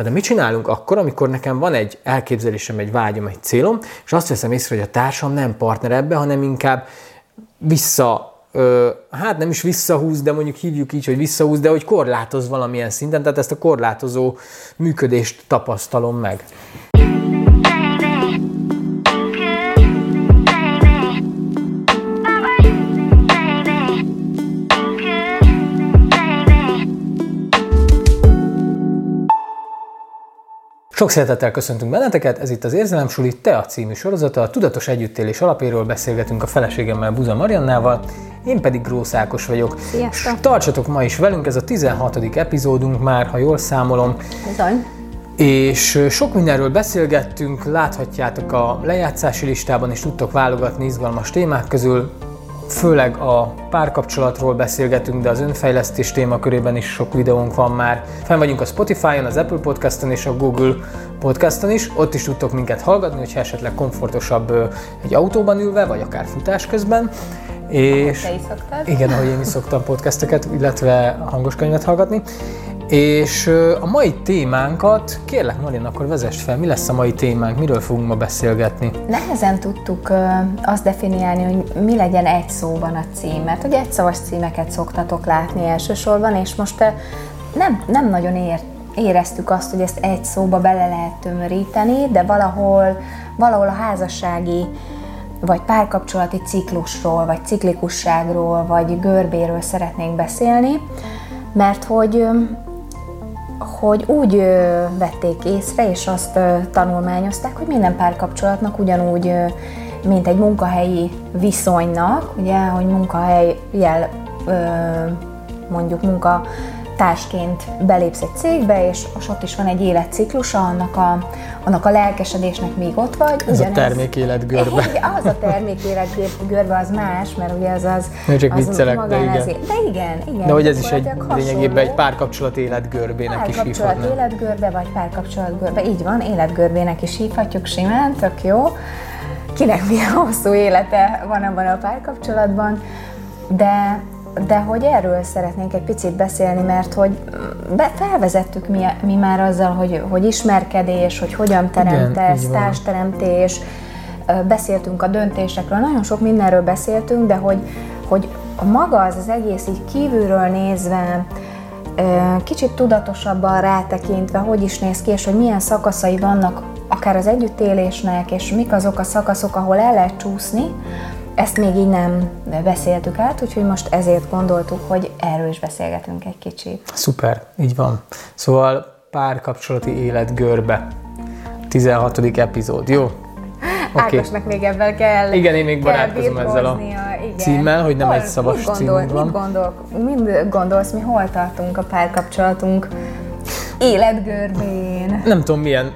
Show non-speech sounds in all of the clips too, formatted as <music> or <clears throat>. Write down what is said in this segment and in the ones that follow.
Na de mit csinálunk akkor, amikor nekem van egy elképzelésem, egy vágyom, egy célom, és azt veszem észre, hogy a társam nem partner ebbe, hanem inkább vissza ö, hát nem is visszahúz, de mondjuk hívjuk így, hogy visszahúz, de hogy korlátoz valamilyen szinten, tehát ezt a korlátozó működést tapasztalom meg. Sok szeretettel köszöntünk benneteket, ez itt az Érzelem Suli Tea című sorozata, a tudatos együttélés alapéről beszélgetünk a feleségemmel Buza Mariannával, én pedig Grósz Ákos vagyok. Sziasztok! Tartsatok ma is velünk, ez a 16. epizódunk már, ha jól számolom. Bizony. És sok mindenről beszélgettünk, láthatjátok a lejátszási listában, és tudtok válogatni izgalmas témák közül. Főleg a párkapcsolatról beszélgetünk, de az önfejlesztés témakörében is sok videónk van már. Fenn vagyunk a Spotify-on, az Apple Podcast-on és a Google Podcast-on is. Ott is tudtok minket hallgatni, hogyha esetleg komfortosabb egy autóban ülve, vagy akár futás közben. És, te is szoktad. Igen, ahogy én is szoktam podcasteket, illetve hangos könyvet hallgatni. És a mai témánkat, kérlek Marian, akkor vezess fel, mi lesz a mai témánk, miről fogunk ma beszélgetni? Nehezen tudtuk azt definiálni, hogy mi legyen egy szóban a cím, mert ugye egy szavas címeket szoktatok látni elsősorban, és most nem, nem nagyon ért, éreztük azt, hogy ezt egy szóba bele lehet tömöríteni, de valahol, valahol a házassági vagy párkapcsolati ciklusról, vagy ciklikusságról, vagy görbéről szeretnénk beszélni, mert hogy hogy úgy vették észre, és azt tanulmányozták, hogy minden párkapcsolatnak ugyanúgy, mint egy munkahelyi viszonynak, ugye, hogy munkahelyjel mondjuk munka társként belépsz egy cégbe, és ott is van egy életciklusa, annak a, annak a lelkesedésnek még ott vagy. Ez Ugyanez, a termékéletgörbe. Az a termékéletgörbe az más, mert ugye az az... Nem csak az viccelek, de igen. Azért, de igen, igen. De hogy ez is egy lényegében egy párkapcsolat életgörbének is hívhatnánk. Párkapcsolat életgörbe, vagy párkapcsolat görbe, így van, életgörbének is hívhatjuk simán, tök jó. Kinek milyen hosszú élete van abban a párkapcsolatban, de de hogy erről szeretnénk egy picit beszélni, mert hogy be, felvezettük mi, mi már azzal, hogy, hogy ismerkedés, hogy hogyan teremtesz, társteremtés, beszéltünk a döntésekről, nagyon sok mindenről beszéltünk, de hogy, hogy maga az az egész így kívülről nézve, kicsit tudatosabban rátekintve, hogy is néz ki, és hogy milyen szakaszai vannak akár az együttélésnek, és mik azok a szakaszok, ahol el lehet csúszni, ezt még így nem beszéltük át, úgyhogy most ezért gondoltuk, hogy erről is beszélgetünk egy kicsit. Szuper, így van. Szóval párkapcsolati élet görbe. 16. epizód, jó? Okay. Ákosnak még ebben kell Igen, én még barátkozom ezzel a igen. címmel, hogy nem hol, egy szavas gondol, címünk van. Mit, gondol, mit gondolsz, mi hol tartunk a párkapcsolatunk életgörbén? Nem tudom, milyen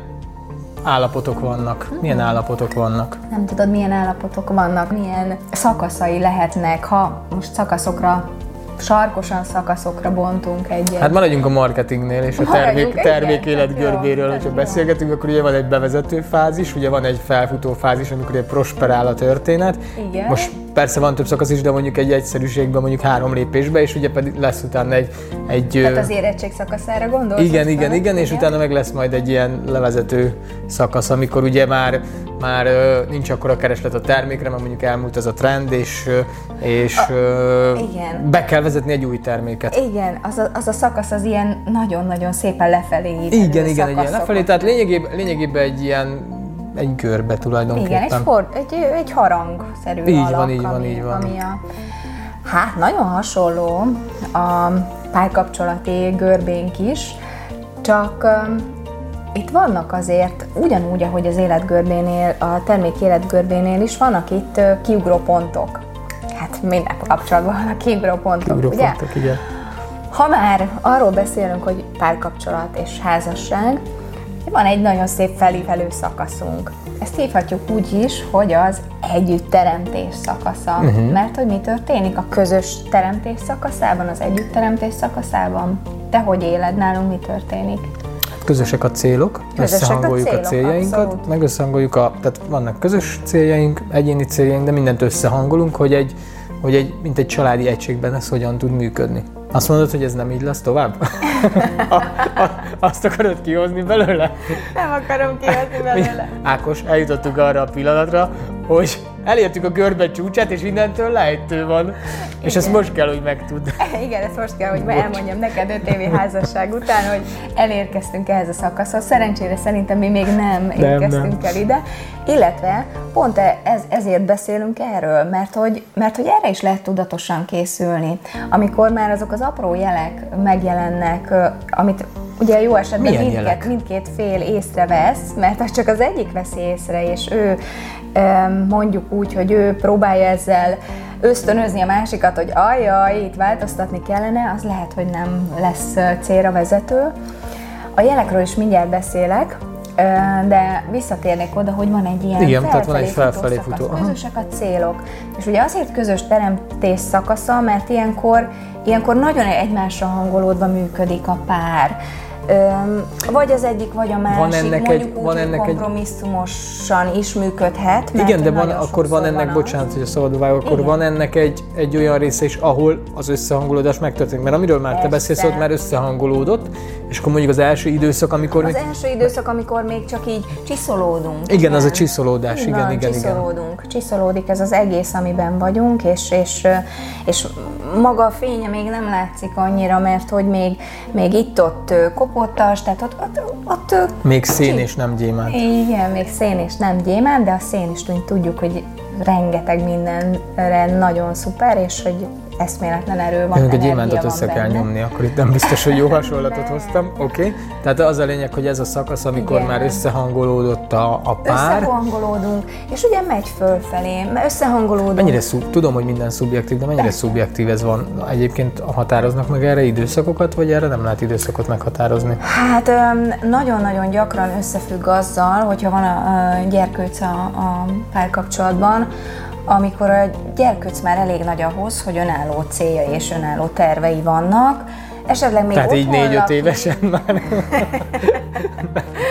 állapotok vannak? Milyen állapotok vannak? Nem tudod, milyen állapotok vannak, milyen szakaszai lehetnek, ha most szakaszokra sarkosan szakaszokra bontunk egy. Hát maradjunk a marketingnél és a termék, termék életgörbéről, hogyha beszélgetünk, akkor ugye van egy bevezető fázis, ugye van egy felfutó fázis, amikor egy prosperál a történet. Igen. Most persze van több szakasz is, de mondjuk egy egyszerűségben mondjuk három lépésbe, és ugye pedig lesz utána egy... egy Tehát az érettség szakaszára gondolsz? Igen, igen, igen, és utána meg lesz majd egy ilyen levezető szakasz, amikor ugye már, már nincs akkor a kereslet a termékre, mert mondjuk elmúlt ez a trend, és, és a, igen. be kell vezetni egy új terméket. Igen, az a, az a szakasz az ilyen nagyon-nagyon szépen lefelé Igen, igen, egy ilyen lefelé, tehát lényegében, lényegében egy ilyen egy görbe tulajdonképpen. Igen, egy, for, egy, egy harangszerű így alak, van, így ami, van, így van. Ami a, hát nagyon hasonló a pálykapcsolati görbénk is, csak um, itt vannak azért, ugyanúgy, ahogy az életgörbénél, a termék életgörbénél is, vannak itt uh, kiugró pontok. Hát minden kapcsolatban vannak kiugró pontok, kiugró ugye? Igen. Ha már arról beszélünk, hogy párkapcsolat és házasság, van egy nagyon szép felívelő szakaszunk. Ezt hívhatjuk úgy is, hogy az együttteremtés szakasza. Uh-huh. Mert hogy mi történik a közös teremtés szakaszában, az együttteremtés szakaszában? Te hogy éled nálunk, mi történik? Hát közösek a célok, közösek összehangoljuk a, célok, a céljainkat, abszolút. meg összehangoljuk a, tehát vannak közös céljaink, egyéni céljaink, de mindent összehangolunk, hogy egy, hogy egy, mint egy családi egységben ez hogyan tud működni. Azt mondod, hogy ez nem így lesz tovább? a, <laughs> a, <laughs> azt akarod kihozni belőle? Nem akarom kihozni belőle. Ákos, eljutottunk arra a pillanatra, hogy elértük a görbe csúcsát, és innentől lejtő van. Igen. És ezt most kell, hogy megtudd. <laughs> Igen, ezt most kell, hogy Bocs. elmondjam neked öt évi házasság után, hogy elérkeztünk ehhez a szakaszhoz. Szerencsére szerintem mi még nem, nem érkeztünk nem. el ide. Illetve pont e- ez, ezért beszélünk erről, mert hogy, mert hogy erre is lehet tudatosan készülni. Amikor már azok az apró jelek megjelennek, amit ugye jó esetben mindkét, mindkét fél észrevesz, mert az csak az egyik veszi észre, és ő mondjuk úgy, hogy ő próbálja ezzel ösztönözni a másikat, hogy ajjaj, itt változtatni kellene, az lehet, hogy nem lesz célra vezető. A jelekről is mindjárt beszélek, de visszatérnék oda, hogy van egy ilyen Igen, tehát van egy felfelé futó. futó. Közösek a célok. És ugye azért közös teremtés szakasza, mert ilyenkor, ilyenkor nagyon egymásra hangolódva működik a pár vagy az egyik, vagy a másik, van ennek mondjuk egy, úgy, van ennek kompromisszumosan egy... is működhet. Mert Igen, de van, akkor van ennek, van bocsánat, hogy a szabad vág, akkor Igen. van ennek egy, egy olyan része is, ahol az összehangolódás megtörténik. Mert amiről már Persze. te beszélsz, ott már összehangolódott, és akkor mondjuk az első időszak, amikor... Az még... első időszak, amikor még csak így csiszolódunk. Igen, igen. az a csiszolódás, igen, igen, igen. Csiszolódunk, igen. csiszolódik ez az egész, amiben vagyunk, és, és, és maga a fénye még nem látszik annyira, mert hogy még, még itt-ott kopottas, tehát ott, ott, ott Még szén és nem gyémánt. Igen, még szén és nem gyémánt, de a szén is tudjuk, hogy rengeteg mindenre nagyon szuper, és hogy eszméletlen erő van, Én egy gyémántot össze kell benne. nyomni, akkor itt nem biztos, hogy jó hasonlatot hoztam. Oké, okay. tehát az a lényeg, hogy ez a szakasz, amikor Igen. már összehangolódott a, a pár. Összehangolódunk, és ugye megy fölfelé, összehangolódunk. Mennyire szub, tudom, hogy minden szubjektív, de mennyire de. szubjektív ez van? Egyébként határoznak meg erre időszakokat, vagy erre nem lehet időszakot meghatározni? Hát nagyon-nagyon gyakran összefügg azzal, hogyha van a gyerkőc a, a párkapcsolatban, amikor a gyerkőc már elég nagy ahhoz, hogy önálló célja és önálló tervei vannak, esetleg még Tehát így négy-öt évesen már <laughs>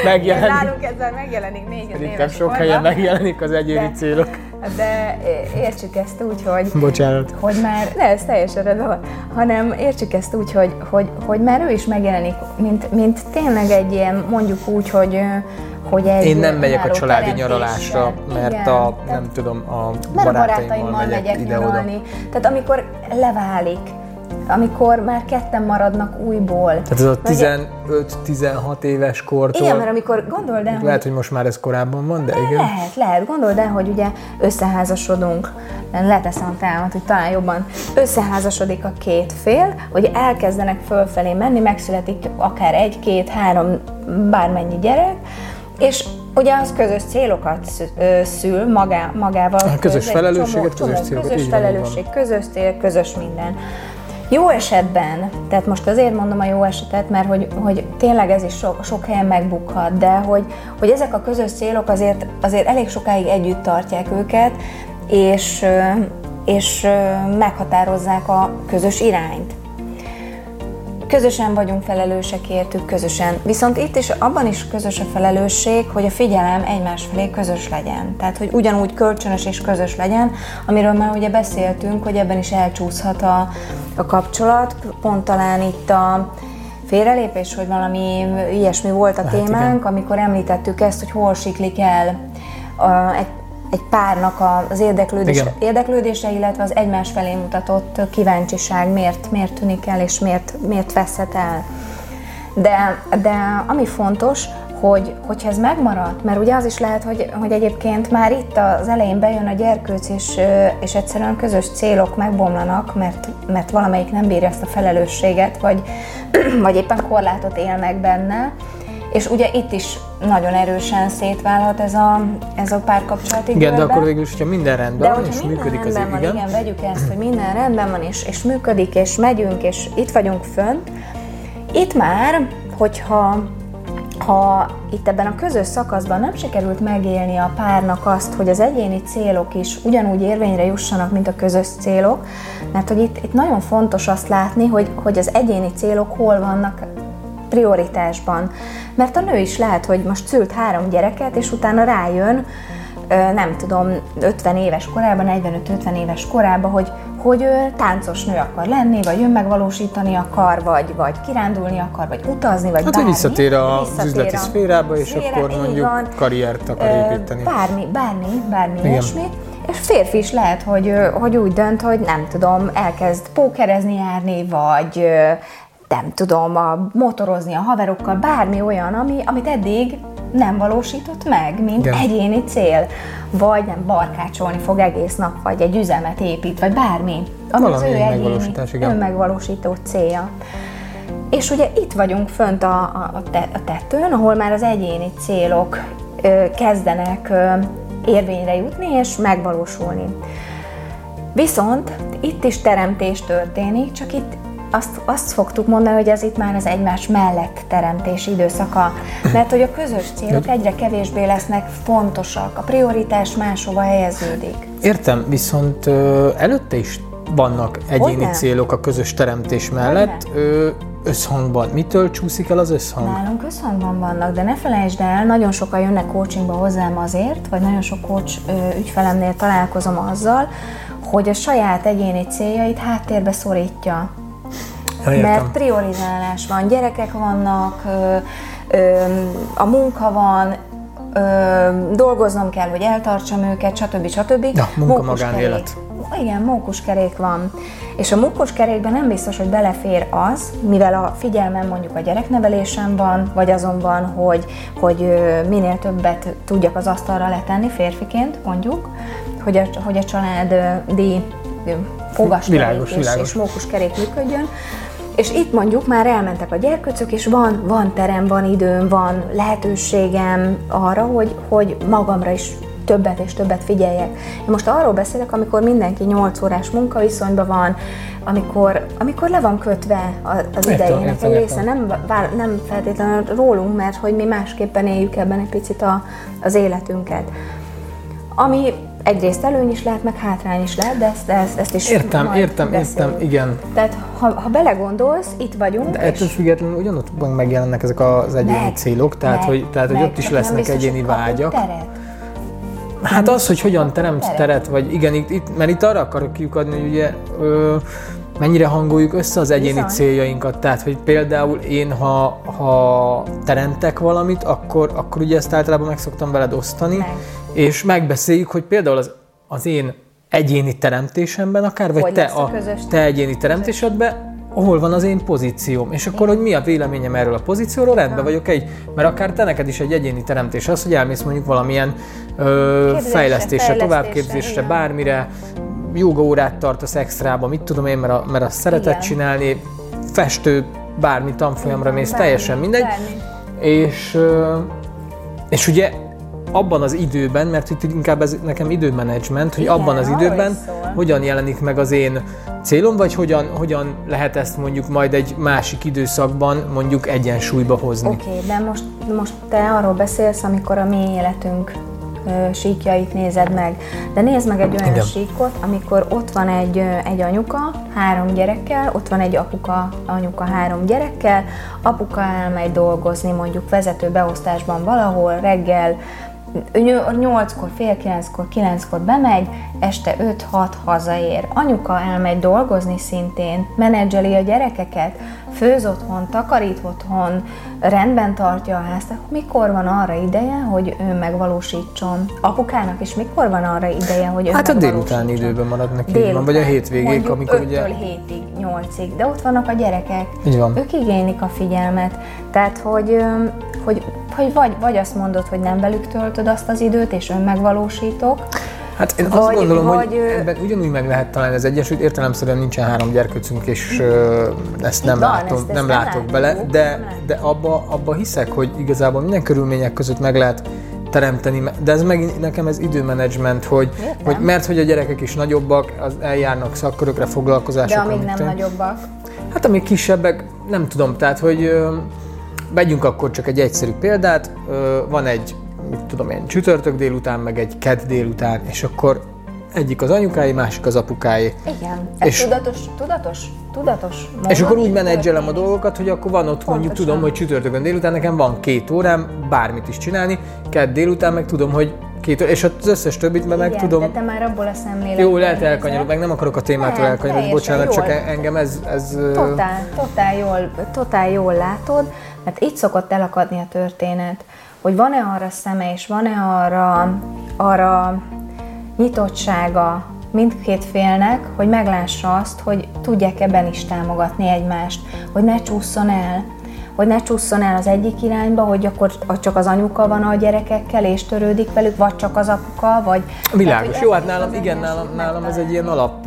megjelenik. Nálunk ezzel megjelenik négy-öt évesen. sok helyen megjelenik az egyéni de, célok. De értsük ezt úgy, hogy... Bocsánat. Hogy már, ne, ez teljesen rendben hanem értsük ezt úgy, hogy, hogy, hogy már ő is megjelenik, mint, mint tényleg egy ilyen, mondjuk úgy, hogy hogy egy Én nem megyek a családi nyaralásra, mert igen, a, nem tudom, a mert barátaimmal, barátaimmal megyek ide-oda. Tehát amikor leválik, amikor már ketten maradnak újból. Tehát ez a 15-16 éves kortól. Igen, mert amikor gondold el, Lehet, hogy, most már ez korábban van, de igen. Lehet, lehet. Gondold el, hogy ugye összeházasodunk, leteszem a támat, hogy talán jobban összeházasodik a két fél, hogy elkezdenek fölfelé menni, megszületik akár egy, két, három, bármennyi gyerek, és ugye az közös célokat szül magá, magával. A közös felelősséget, csomó, közös célokat. Közös felelősség, közös cél, közös minden. Jó esetben, tehát most azért mondom a jó esetet, mert hogy, hogy tényleg ez is sok, sok helyen megbukhat, de hogy, hogy ezek a közös célok azért, azért elég sokáig együtt tartják őket, és, és meghatározzák a közös irányt közösen vagyunk felelősek értük, közösen. Viszont itt is abban is közös a felelősség, hogy a figyelem egymás felé közös legyen. Tehát, hogy ugyanúgy kölcsönös és közös legyen, amiről már ugye beszéltünk, hogy ebben is elcsúszhat a, a kapcsolat. Pont talán itt a félrelépés, hogy valami ilyesmi volt a témánk, hát, amikor említettük ezt, hogy hol siklik el a, egy egy párnak az érdeklődés, érdeklődése, illetve az egymás felé mutatott kíváncsiság miért, miért tűnik el, és miért, miért veszhet el. De, de ami fontos, hogy, hogyha ez megmaradt, mert ugye az is lehet, hogy, hogy egyébként már itt az elején bejön a gyerkőc, és, és egyszerűen közös célok megbomlanak, mert, mert valamelyik nem bírja ezt a felelősséget, vagy, <clears throat> vagy éppen korlátot él meg benne, és ugye itt is nagyon erősen szétválhat ez a, ez a párkapcsolati Igen, görbe. de akkor végül is, hogyha minden rendben de van, és minden működik rendben az van, igen. igen, vegyük ezt, hogy minden rendben van, és, és működik, és megyünk, és itt vagyunk fönt. Itt már, hogyha ha itt ebben a közös szakaszban nem sikerült megélni a párnak azt, hogy az egyéni célok is ugyanúgy érvényre jussanak, mint a közös célok, mert hogy itt, itt nagyon fontos azt látni, hogy, hogy az egyéni célok hol vannak prioritásban. Mert a nő is lehet, hogy most szült három gyereket, és utána rájön, nem tudom, 50 éves korában, 45-50 éves korában, hogy, hogy táncos nő akar lenni, vagy önmegvalósítani akar, vagy, vagy kirándulni akar, vagy utazni, vagy hát, bármi. visszatér az visszatér üzleti a szférába, és szféra, akkor mondjuk van, karriert akar építeni. Bármi, bármi, bármi Igen. ilyesmi. És férfi is lehet, hogy, hogy úgy dönt, hogy nem tudom, elkezd pókerezni járni, vagy nem tudom, a motorozni a haverokkal, bármi olyan, ami, amit eddig nem valósított meg, mint Igen. egyéni cél. Vagy nem barkácsolni fog egész nap, vagy egy üzemet épít, vagy bármi. Ami az ő egyéni önmegvalósító célja. És ugye itt vagyunk fönt a, a, a tettőn, ahol már az egyéni célok ö, kezdenek ö, érvényre jutni és megvalósulni. Viszont itt is teremtés történik, csak itt azt, azt szoktuk mondani, hogy ez itt már az egymás mellett teremtés időszaka, mert hogy a közös célok egyre kevésbé lesznek fontosak, a prioritás máshova helyeződik. Értem, viszont előtte is vannak egyéni Hogyne? célok a közös teremtés mellett. Ö, összhangban. Mitől csúszik el az összhang? Nálunk összhangban vannak, de ne felejtsd el, nagyon sokan jönnek coachingba hozzám azért, vagy nagyon sok coach ügyfelemnél találkozom azzal, hogy a saját egyéni céljait háttérbe szorítja. Ja, mert priorizálás van, gyerekek vannak, a munka van, ö, dolgoznom kell, hogy eltartsam őket, stb. stb. Ja, munka, magánélet. Igen, mókuskerék van. És a mókuskerékben nem biztos, hogy belefér az, mivel a figyelmem mondjuk a gyereknevelésem van, vagy azon van, hogy, hogy minél többet tudjak az asztalra letenni férfiként, mondjuk, hogy a, hogy a családi fogaskerék és, és mókuskerék működjön, és itt mondjuk már elmentek a gyerkőcök, és van, van terem, van időm, van lehetőségem arra, hogy, hogy magamra is többet és többet figyeljek. Én most arról beszélek, amikor mindenki 8 órás munkaviszonyban van, amikor, amikor le van kötve az idejének egy része, nem, nem feltétlenül rólunk, mert hogy mi másképpen éljük ebben egy picit a, az életünket. Ami egyrészt előny is lehet, meg hátrány is lehet, de ezt, ezt, ezt is Értem, értem, beszélünk. értem, igen. Tehát ha, ha belegondolsz, itt vagyunk. De ettől függetlenül ugyanott megjelennek ezek az egyéni meg, célok, tehát, meg, hogy, tehát meg, hogy ott is lesznek egyéni vágyak. Teret. Hát az, hogy hogyan teremt teret, teret vagy igen, itt, itt, mert itt arra akarok kiukadni, hogy ugye ö, mennyire hangoljuk össze az egyéni Bizony. céljainkat. Tehát, hogy például én, ha, ha teremtek valamit, akkor, akkor ugye ezt általában meg szoktam veled osztani, meg. És megbeszéljük, hogy például az, az én egyéni teremtésemben akár, vagy hogy te, a, te egyéni teremtésedben, hol van az én pozícióm, és akkor, hogy mi a véleményem erről a pozícióról, rendben vagyok egy, mert akár te neked is egy egyéni teremtés az, hogy elmész mondjuk valamilyen ö, fejlesztésre, továbbképzésre, bármire, órát tartasz extrába, mit tudom én, mert, a, mert azt szereted Igen. csinálni, festő, bármi tanfolyamra mész, bármi, teljesen mindegy. Bármi. És, és ugye abban az időben, mert itt inkább ez nekem időmenedzsment, hogy Igen, abban az időben hogyan jelenik meg az én célom, vagy hogyan, hogyan lehet ezt mondjuk majd egy másik időszakban mondjuk egyensúlyba hozni. Oké, okay, de most, most te arról beszélsz, amikor a mi életünk síkjait nézed meg. De nézd meg egy olyan Igen. síkot, amikor ott van egy, egy anyuka három gyerekkel, ott van egy apuka, anyuka három gyerekkel, apuka elmegy dolgozni mondjuk vezető beosztásban valahol, reggel 8-kor, fél 9-kor, 9-kor bemegy, este 5-6 hazaér. Anyuka elmegy dolgozni szintén, menedzseli a gyerekeket, főz otthon, takarít otthon, rendben tartja a házt. Mikor van arra ideje, hogy ő megvalósítson? Apukának is mikor van arra ideje, hogy ő Hát a délutáni időben marad neki, délután, vagy a hétvégék, amikor ugye... 7-ig, 8-ig, de ott vannak a gyerekek. Így van. Ők igénylik a figyelmet. Tehát, hogy, hogy, hogy vagy, vagy azt mondod, hogy nem velük töltöd azt az időt, és önmegvalósítok, Hát én vagy, azt gondolom, vagy, hogy ebben ugyanúgy meg lehet találni az egyesült, értelemszerűen nincsen három gyerkőcünk, és ezt nem, van, látom, ezt, ezt nem, nem látok bele, de, de abba, abba hiszek, hogy igazából minden körülmények között meg lehet teremteni, de ez meg nekem ez időmenedzsment, hogy, hogy mert hogy a gyerekek is nagyobbak, az eljárnak szakkörökre, foglalkozásokra. De amíg nem nagyobbak? Hát amíg kisebbek, nem tudom, tehát hogy vegyünk akkor csak egy egyszerű példát, van egy mit tudom én, csütörtök délután, meg egy kedd délután, és akkor egyik az anyukái, másik az apukái. Igen, ez és, tudatos, tudatos, tudatos. És akkor úgy menedzselem a dolgokat, hogy akkor van ott mondjuk tudom, hogy csütörtökön délután nekem van két órám bármit is csinálni, kedd délután meg tudom, hogy két és az összes többit meg, meg tudom. de te már abból a szemléletből Jó, lehet elkanyarod, meg nem akarok a témától elkanyarodni, bocsánat, jól. csak engem ez... ez totál, totál, jól, totál jól látod, mert itt szokott elakadni a történet, hogy van-e arra szeme, és van-e arra, arra nyitottsága mindkét félnek, hogy meglássa azt, hogy tudják ebben is támogatni egymást, hogy ne csúszson el, hogy ne csúszson el az egyik irányba, hogy akkor csak az anyuka van a gyerekekkel, és törődik velük, vagy csak az apuka, vagy... Világos. Tehát, Jó, hát nálam, igen, nálam, nálam ez egy ilyen alap...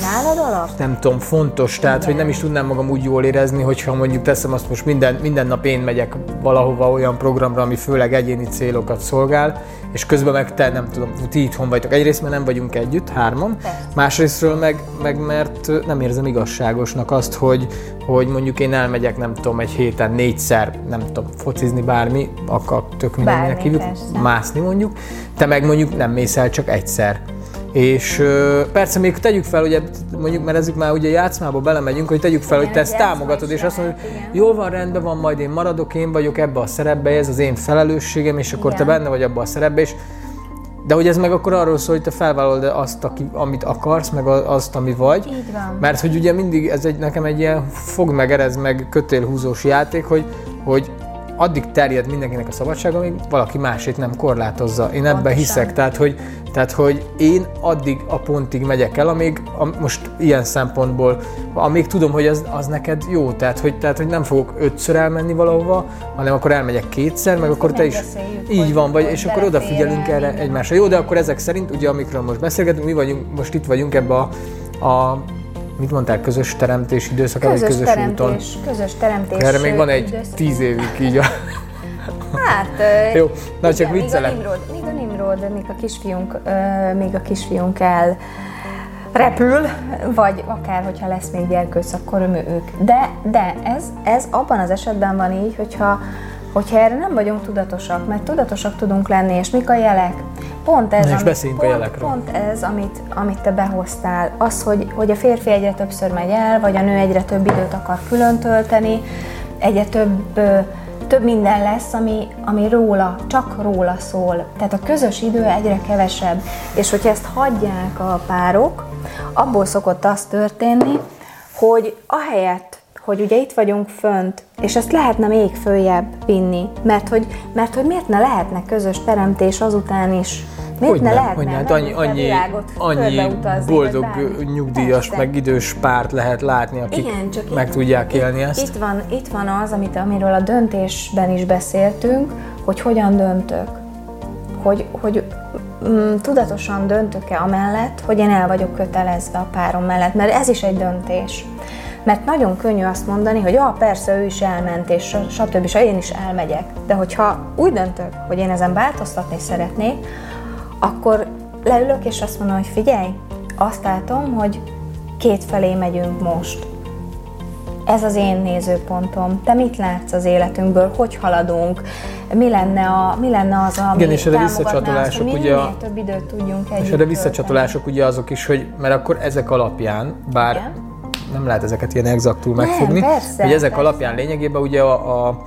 Nálad alap? Nem tudom, fontos, igen. tehát, hogy nem is tudnám magam úgy jól érezni, hogyha mondjuk teszem azt most minden, minden nap én megyek valahova olyan programra, ami főleg egyéni célokat szolgál, és közben meg te nem tudom, ti itthon vagytok. Egyrészt, mert nem vagyunk együtt, hárman, Persze. másrésztről meg, meg, mert nem érzem igazságosnak azt, hogy, hogy mondjuk én elmegyek, nem tudom, egy héten négyszer, nem tudom, focizni bármi, akkor tök mindenkinek hívjuk, mászni mondjuk, te meg mondjuk nem mész el csak egyszer. És persze még tegyük fel, ugye mondjuk, mert ezek már ugye játszmába belemegyünk, hogy tegyük fel, igen, hogy te ezt támogatod, és azt mondod, hogy jól van, rendben van, majd én maradok, én vagyok ebbe a szerepbe, ez az én felelősségem, és akkor igen. te benne vagy abba a szerepbe, és de hogy ez meg akkor arról szól, hogy te felvállalod azt, aki, amit akarsz, meg azt, ami vagy. Így van. Mert hogy ugye mindig ez egy, nekem egy ilyen fog meg, erez meg kötélhúzós játék, hogy, hogy addig terjed mindenkinek a szabadsága, amíg valaki másét nem korlátozza. Én ebben hiszek, tehát hogy, tehát hogy én addig a pontig megyek el, amíg a, most ilyen szempontból, amíg tudom, hogy az, az neked jó, tehát hogy, tehát hogy nem fogok ötször elmenni valahova, hanem akkor elmegyek kétszer, meg akkor te is így van, vagy, és akkor odafigyelünk erre egymásra. Jó, de akkor ezek szerint, ugye amikről most beszélgetünk, mi vagyunk, most itt vagyunk ebbe a, a mit mondták, közös teremtés időszak, közös, vagy közös teremtés, úton? Közös teremtés Erre még van egy időszak. tíz évig így a... Hát, <laughs> Jó, na igen, csak viccelek. Míg a Nimrod, míg a Nimrod, míg a kisfiunk, míg a kisfiunk el repül, vagy akár, hogyha lesz még gyerkőc, akkor ők. De, de ez, ez abban az esetben van így, hogyha hogyha erre nem vagyunk tudatosak, mert tudatosak tudunk lenni, és mik a jelek? Pont ez, amit, pont, a jelekről. Pont ez, amit, amit te behoztál, az, hogy, hogy a férfi egyre többször megy el, vagy a nő egyre több időt akar külön tölteni, egyre több több minden lesz, ami, ami róla, csak róla szól. Tehát a közös idő egyre kevesebb. És hogyha ezt hagyják a párok, abból szokott az történni, hogy ahelyett, hogy ugye itt vagyunk fönt, és ezt lehetne még följebb vinni, mert hogy, mert hogy miért ne lehetne közös teremtés azután is, Miért hogy ne, ne lehetne? Hogy hát annyi, annyi, annyi boldog nyugdíjas, meg idős párt lehet látni, akik Igen, csak meg itt, tudják élni itt, ezt. Itt van, itt van az, amit, amiről a döntésben is beszéltünk, hogy hogyan döntök. Hogy, hogy mm, tudatosan döntök-e amellett, hogy én el vagyok kötelezve a párom mellett, mert ez is egy döntés. Mert nagyon könnyű azt mondani, hogy ah, persze ő is elment, és stb. és én is elmegyek. De hogyha úgy döntök, hogy én ezen változtatni szeretnék, akkor leülök és azt mondom, hogy figyelj, azt látom, hogy két felé megyünk most. Ez az én nézőpontom. Te mit látsz az életünkből? Hogy haladunk? Mi lenne, a, mi lenne az, ami Igen, és erre visszacsatolások, azt, ugye a, több időt tudjunk együtt És erre visszacsatolások ugye azok is, hogy mert akkor ezek alapján, bár Igen? Nem lehet ezeket ilyen exaktul megfogni, nem, persze, hogy ezek persze. alapján lényegében ugye a, a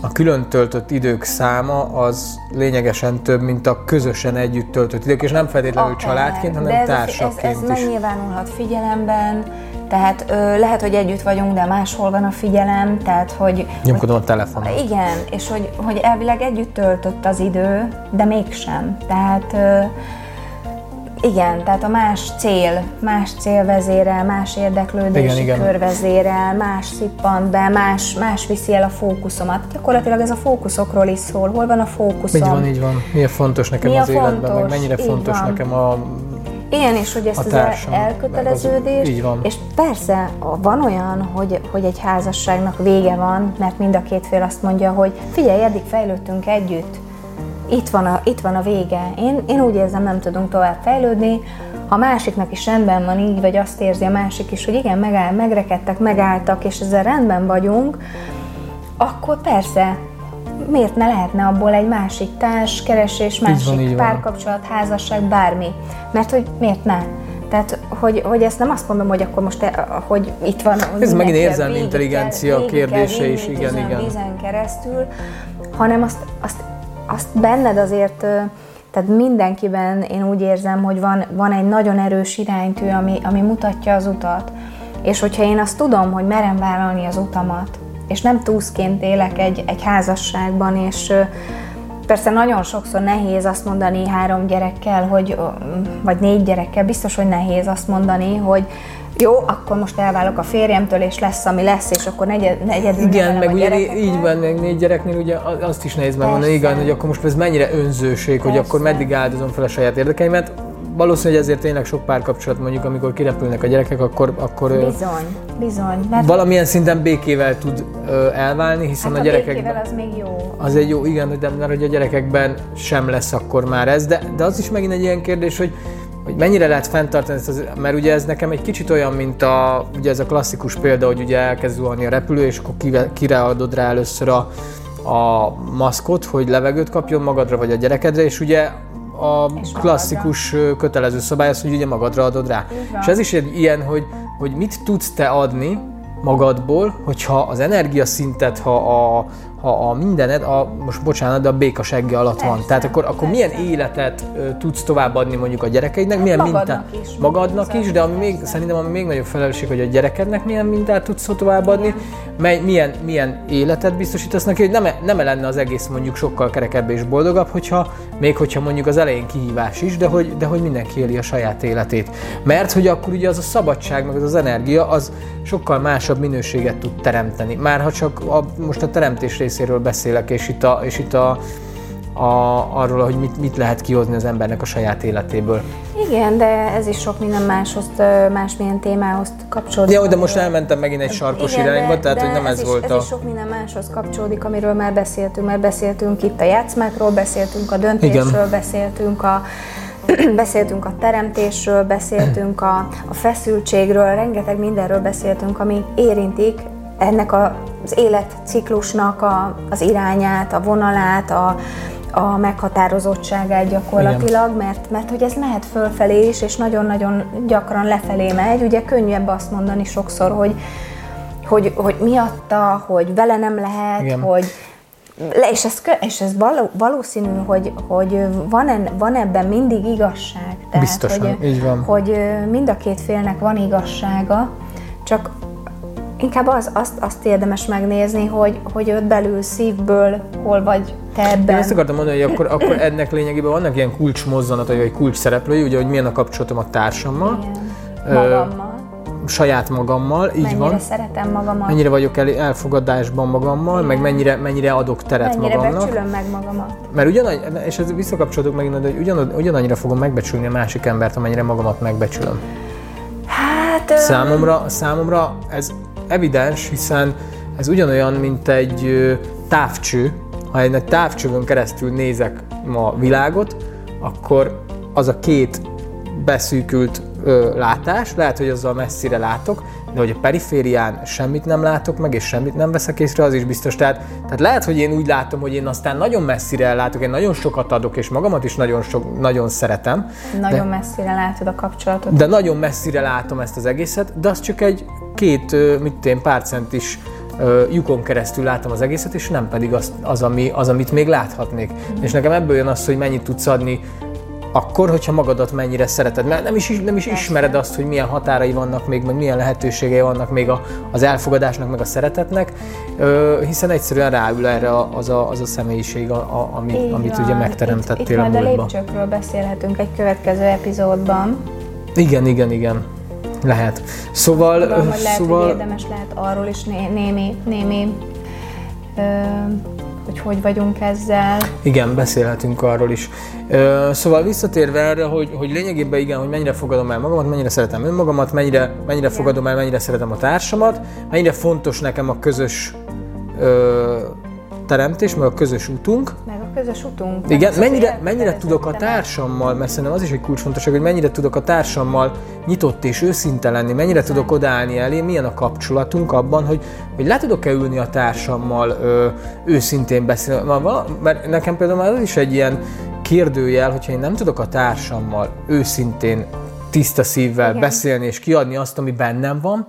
a külön töltött idők száma az lényegesen több, mint a közösen együtt töltött idők, és nem feltétlenül Akár, családként, hanem de ez, társaként ez, ez, ez is. megnyilvánulhat figyelemben, tehát ö, lehet, hogy együtt vagyunk, de máshol van a figyelem, tehát hogy... Nyomkodom a telefonon. Igen, és hogy, hogy elvileg együtt töltött az idő, de mégsem. Tehát ö, igen, tehát a más cél, más cél vezérel, más érdeklődési igen, kör vezérel, más szippant be, más, más viszi el a fókuszomat. Gyakorlatilag ez a fókuszokról is szól. Hol van a fókuszom? Így van, így van. Mi a fontos nekem Mi az fontos? életben, meg mennyire fontos nekem a igen, és hogy ezt az elköteleződés, így van. és persze van olyan, hogy, hogy egy házasságnak vége van, mert mind a két fél azt mondja, hogy figyelj, eddig fejlődtünk együtt, itt van a, itt van a vége. Én, én úgy érzem, nem tudunk tovább fejlődni. Ha a másiknak is rendben van így, vagy azt érzi a másik is, hogy igen, megáll, megrekedtek, megálltak, és ezzel rendben vagyunk, akkor persze, miért ne lehetne abból egy másik társ, keresés, másik van, párkapcsolat, házasság, bármi. Mert hogy miért ne? Tehát, hogy, hogy ezt nem azt mondom, hogy akkor most, eh, hogy itt van... Ez megint érzelmi intelligencia kérdése is, igen, igen. Vízen keresztül, hanem azt, azt azt benned azért, tehát mindenkiben én úgy érzem, hogy van, van egy nagyon erős iránytű, ami, ami mutatja az utat. És hogyha én azt tudom, hogy merem vállalni az utamat, és nem túszként élek egy, egy házasságban, és persze nagyon sokszor nehéz azt mondani három gyerekkel, hogy, vagy négy gyerekkel, biztos, hogy nehéz azt mondani, hogy jó, akkor most elválok a férjemtől, és lesz, ami lesz, és akkor negyed, negyedül Igen, meg ugye így van, meg négy gyereknél ugye azt is nehéz megmondani, igen, hogy akkor most ez mennyire önzőség, Persze. hogy akkor meddig áldozom fel a saját érdekeimet. Valószínűleg hogy ezért tényleg sok párkapcsolat mondjuk, amikor kirepülnek a gyerekek, akkor... akkor bizony, bizony. Mert valamilyen szinten békével tud elválni, hiszen hát a, a gyerekekben... az még jó. Az egy jó, igen, de mert hogy a gyerekekben sem lesz akkor már ez, de, de az is megint egy ilyen kérdés, hogy hogy mennyire lehet fenntartani ezt, az, mert ugye ez nekem egy kicsit olyan, mint a, ugye ez a klasszikus példa, hogy ugye elkezd zuhanni a repülő, és akkor kire, kire adod rá először a, a maszkot, hogy levegőt kapjon magadra vagy a gyerekedre, és ugye a klasszikus kötelező szabály az, hogy ugye magadra adod rá. És ez is egy ilyen, hogy, hogy mit tudsz te adni magadból, hogyha az energiaszintet, ha a, ha a mindened, a, most bocsánat, de a béka segge alatt persze, van. Tehát akkor, akkor milyen életet ö, tudsz továbbadni mondjuk a gyerekeidnek, milyen magadnak mintát, is, magadnak is, de ami még, szerintem ami még nagyobb felelősség, hogy a gyerekednek milyen mintát tudsz továbbadni, mely, milyen, milyen életet biztosítasz neki, hogy nem, nem lenne az egész mondjuk sokkal kerekebb és boldogabb, hogyha még hogyha mondjuk az elején kihívás is, de hogy, de hogy mindenki éli a saját életét. Mert hogy akkor ugye az a szabadság, meg az az energia, az sokkal másabb minőséget tud teremteni. Már ha csak a, most a teremtés részéről beszélek, és itt, a, és itt a, a, arról, hogy mit, mit lehet kihozni az embernek a saját életéből. Igen, de ez is sok minden máshoz, másmilyen témához kapcsolódik. Jó, de most elmentem megint egy sarkos Igen, irányba, de, tehát de hogy nem ez, ez volt ez a... Ez is sok minden máshoz kapcsolódik, amiről már beszéltünk, mert beszéltünk itt a játszmákról, beszéltünk a döntésről, Igen. beszéltünk a <clears throat> beszéltünk a teremtésről, beszéltünk a, a feszültségről, rengeteg mindenről beszéltünk, ami érintik ennek a, az életciklusnak a, az irányát, a vonalát, a, a meghatározottságát gyakorlatilag, mert, mert hogy ez mehet fölfelé is, és nagyon-nagyon gyakran lefelé megy. Ugye könnyebb azt mondani sokszor, hogy, hogy, hogy miatta, hogy vele nem lehet, Igen. hogy le, és ez, és ez való, valószínű, hogy, hogy van, en, van ebben mindig igazság. Tehát, Biztosan, hogy, így van. Hogy mind a két félnek van igazsága, csak inkább az, azt, azt érdemes megnézni, hogy, hogy ott belül szívből hol vagy te ebben. Én ezt akartam mondani, hogy akkor, akkor ennek lényegében vannak ilyen kulcsmozzanatai, vagy kulcs szereplői, ugye, hogy milyen a kapcsolatom a társammal. Igen. Magammal. saját magammal, így mennyire van. Mennyire szeretem magamat. Mennyire vagyok el, elfogadásban magammal, Igen. meg mennyire, mennyire adok teret mennyire magamnak. Mennyire becsülöm meg magamat. Mert ugyanannyi, és ez visszakapcsolatok megint, hogy ugyan, ugyanannyira fogom megbecsülni a másik embert, amennyire magamat megbecsülöm. Hát... Számomra, számomra ez evidens, hiszen ez ugyanolyan, mint egy távcső. Ha egy távcsövön keresztül nézek ma világot, akkor az a két beszűkült látás, lehet, hogy azzal messzire látok, de hogy a periférián semmit nem látok meg, és semmit nem veszek észre, az is biztos. Tehát, tehát lehet, hogy én úgy látom, hogy én aztán nagyon messzire ellátok, én nagyon sokat adok, és magamat is nagyon, sok, nagyon szeretem. Nagyon de, messzire látod a kapcsolatot. De nagyon messzire látom ezt az egészet, de az csak egy két, mit én, pár centis lyukon keresztül látom az egészet, és nem pedig az, az, ami, az amit még láthatnék. Mm. És nekem ebből jön az, hogy mennyit tudsz adni akkor, hogyha magadat mennyire szereted, mert nem is, nem is ismered azt, hogy milyen határai vannak még, meg milyen lehetőségei vannak még a, az elfogadásnak, meg a szeretetnek, hiszen egyszerűen ráül erre az a, az a személyiség, a, a, ami, amit van. ugye megteremtettél itt, itt a múltban. Majd a lépcsőkről beszélhetünk egy következő epizódban. Igen, igen, igen. Lehet. Szóval... Tudom, hogy lehet, szóval... hogy érdemes lehet arról is né- némi, némi ö, hogy hogy vagyunk ezzel. Igen, beszélhetünk arról is. Ö, szóval visszatérve erre, hogy, hogy lényegében igen, hogy mennyire fogadom el magamat, mennyire szeretem önmagamat, mennyire, mennyire fogadom el, mennyire szeretem a társamat, mennyire fontos nekem a közös ö, teremtés, meg a közös utunk. Meg közös utunk. Igen, mennyire, mennyire tudok a társammal, mert szerintem az is egy kulcsfontosság, hogy mennyire tudok a társammal nyitott és őszinte lenni, mennyire Szerint. tudok odállni elé, milyen a kapcsolatunk abban, hogy, hogy le tudok-e ülni a társammal ö, őszintén beszélni. Mert nekem például az is egy ilyen kérdőjel, hogyha én nem tudok a társammal őszintén, tiszta szívvel Igen. beszélni és kiadni azt, ami bennem van,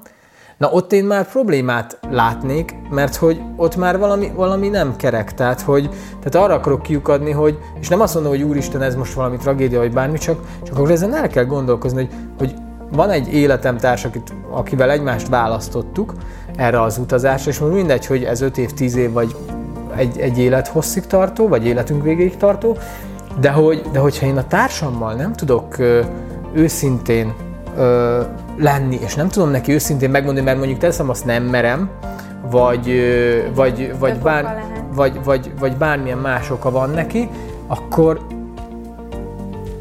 Na ott én már problémát látnék, mert hogy ott már valami, valami nem kerek, tehát, hogy, tehát arra akarok kiukadni, hogy, és nem azt mondom, hogy úristen, ez most valami tragédia, vagy bármi, csak, csak akkor ezen el kell gondolkozni, hogy, hogy van egy életemtárs, akit, akivel egymást választottuk erre az utazásra, és most mindegy, hogy ez 5 év, 10 év, vagy egy, egy élet hosszig tartó, vagy életünk végéig tartó, de, hogy, de hogyha én a társammal nem tudok ö, őszintén ö, lenni, és nem tudom neki őszintén megmondani, mert mondjuk teszem, azt nem merem, vagy, vagy, vagy, bár, vagy, vagy, vagy bármilyen más oka van neki, akkor,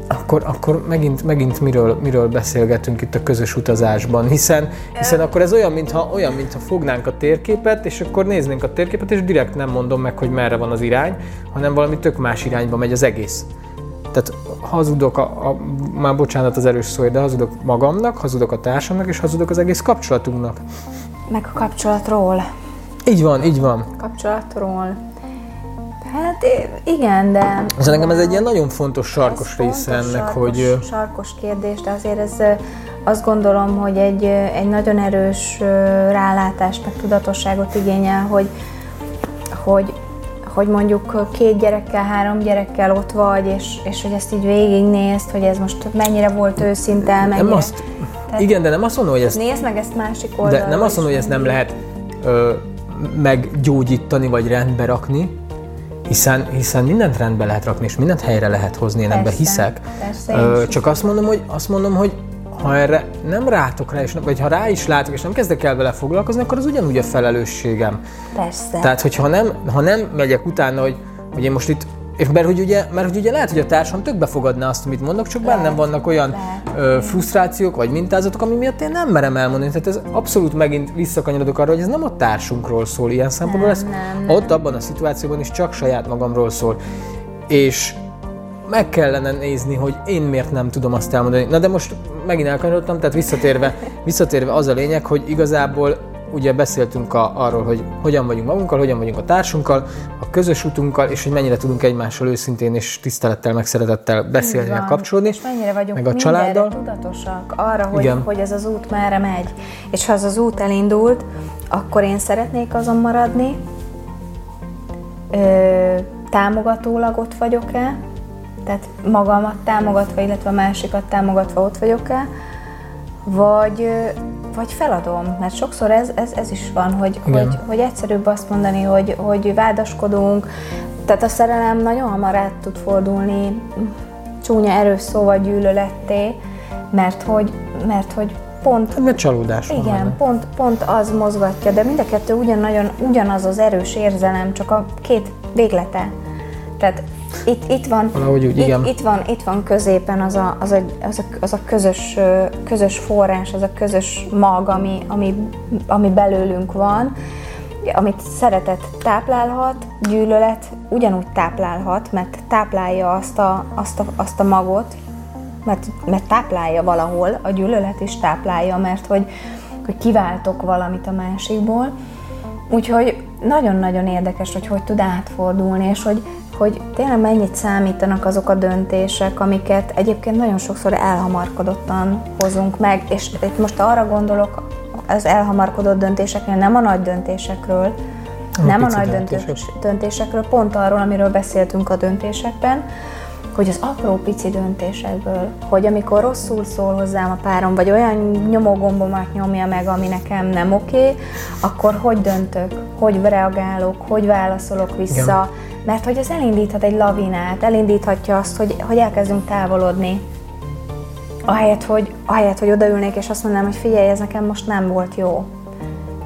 akkor, akkor megint, megint miről, miről beszélgetünk itt a közös utazásban, hiszen, hiszen akkor ez olyan, mintha, olyan, mintha fognánk a térképet, és akkor néznénk a térképet, és direkt nem mondom meg, hogy merre van az irány, hanem valami tök más irányba megy az egész. Tehát hazudok, a, a, már bocsánat az erős szó, de hazudok magamnak, hazudok a társamnak, és hazudok az egész kapcsolatunknak. Meg a kapcsolatról. Így van, így van. Kapcsolatról. Hát igen, de... Az engem ez egy ilyen nagyon fontos sarkos ez része fontos, ennek, sarkos, hogy... Sarkos kérdés, de azért ez azt gondolom, hogy egy, egy nagyon erős rálátást, meg tudatosságot igényel, hogy, hogy, hogy mondjuk két gyerekkel, három gyerekkel ott vagy, és, és hogy ezt így végignézd, hogy ez most mennyire volt őszinte, mennyire... Nem azt, Tehát, igen, de nem azt mondom, hogy ezt... Nézd meg ezt másik oldalról. De nem azt mondom, hogy ezt nem lehet ö, meggyógyítani, vagy rendbe rakni, hiszen, hiszen mindent rendbe lehet rakni, és mindent helyre lehet hozni, én ebben hiszek. Persze, Ö, csak azt mondom, hogy, azt mondom, hogy ha erre nem rátok rá, és, vagy ha rá is látok, és nem kezdek el vele foglalkozni, akkor az ugyanúgy a felelősségem. Persze. Tehát, hogyha nem, ha nem megyek utána, hogy, hogy én most itt és mert hogy, ugye, mert hogy ugye lehet, hogy a társam tök befogadná azt, amit mondok, csak lehet, bennem vannak olyan ö, frusztrációk vagy mintázatok, ami miatt én nem merem elmondani. Tehát ez abszolút megint visszakanyarodok arra, hogy ez nem a társunkról szól ilyen szempontból, ez nem, nem. ott abban a szituációban is csak saját magamról szól. És meg kellene nézni, hogy én miért nem tudom azt elmondani. Na de most megint elkanyarodtam, tehát visszatérve, visszatérve az a lényeg, hogy igazából ugye beszéltünk a, arról, hogy hogyan vagyunk magunkkal, hogyan vagyunk a társunkkal, a közös utunkkal, és hogy mennyire tudunk egymással őszintén és tisztelettel, meg szeretettel beszélni, meg kapcsolódni. És mennyire vagyunk meg a családdal. tudatosak arra, hogy, hogy ez az út merre megy. És ha az az út elindult, akkor én szeretnék azon maradni, ö, támogatólag ott vagyok-e, tehát magamat támogatva, illetve a másikat támogatva ott vagyok-e, vagy, vagy feladom, mert sokszor ez, ez, ez is van, hogy, hogy, hogy egyszerűbb azt mondani, hogy, hogy vádaskodunk, tehát a szerelem nagyon hamar át tud fordulni csúnya erős szóval gyűlöletté, mert hogy, mert hogy pont... Hát, mert csalódás Igen, van pont, pont az mozgatja, de mind a kettő ugyan, nagyon, ugyanaz az erős érzelem, csak a két véglete. Tehát itt, itt, van, úgy, itt, igen. itt, van, itt van középen az a, az a, az a, az a közös, közös forrás, az a közös mag, ami, ami, ami belőlünk van, amit szeretet táplálhat, gyűlölet ugyanúgy táplálhat, mert táplálja azt a, azt a, azt a magot, mert, mert táplálja valahol, a gyűlölet is táplálja, mert hogy, hogy kiváltok valamit a másikból. Úgyhogy nagyon-nagyon érdekes, hogy hogy tud átfordulni, és hogy hogy tényleg mennyit számítanak azok a döntések, amiket egyébként nagyon sokszor elhamarkodottan hozunk meg, és itt most arra gondolok, az elhamarkodott döntéseknél, nem a nagy döntésekről, a nem a nagy döntések. döntésekről, pont arról, amiről beszéltünk a döntésekben, hogy az apró pici döntésekből, hogy amikor rosszul szól hozzám a párom, vagy olyan nyomógombomat nyomja meg, ami nekem nem oké, akkor hogy döntök, hogy reagálok, hogy válaszolok vissza, Igen mert hogy ez elindíthat egy lavinát, elindíthatja azt, hogy, hogy elkezdünk távolodni. Ahelyett hogy, ahelyett, hogy odaülnék és azt mondanám, hogy figyelj, ez nekem most nem volt jó.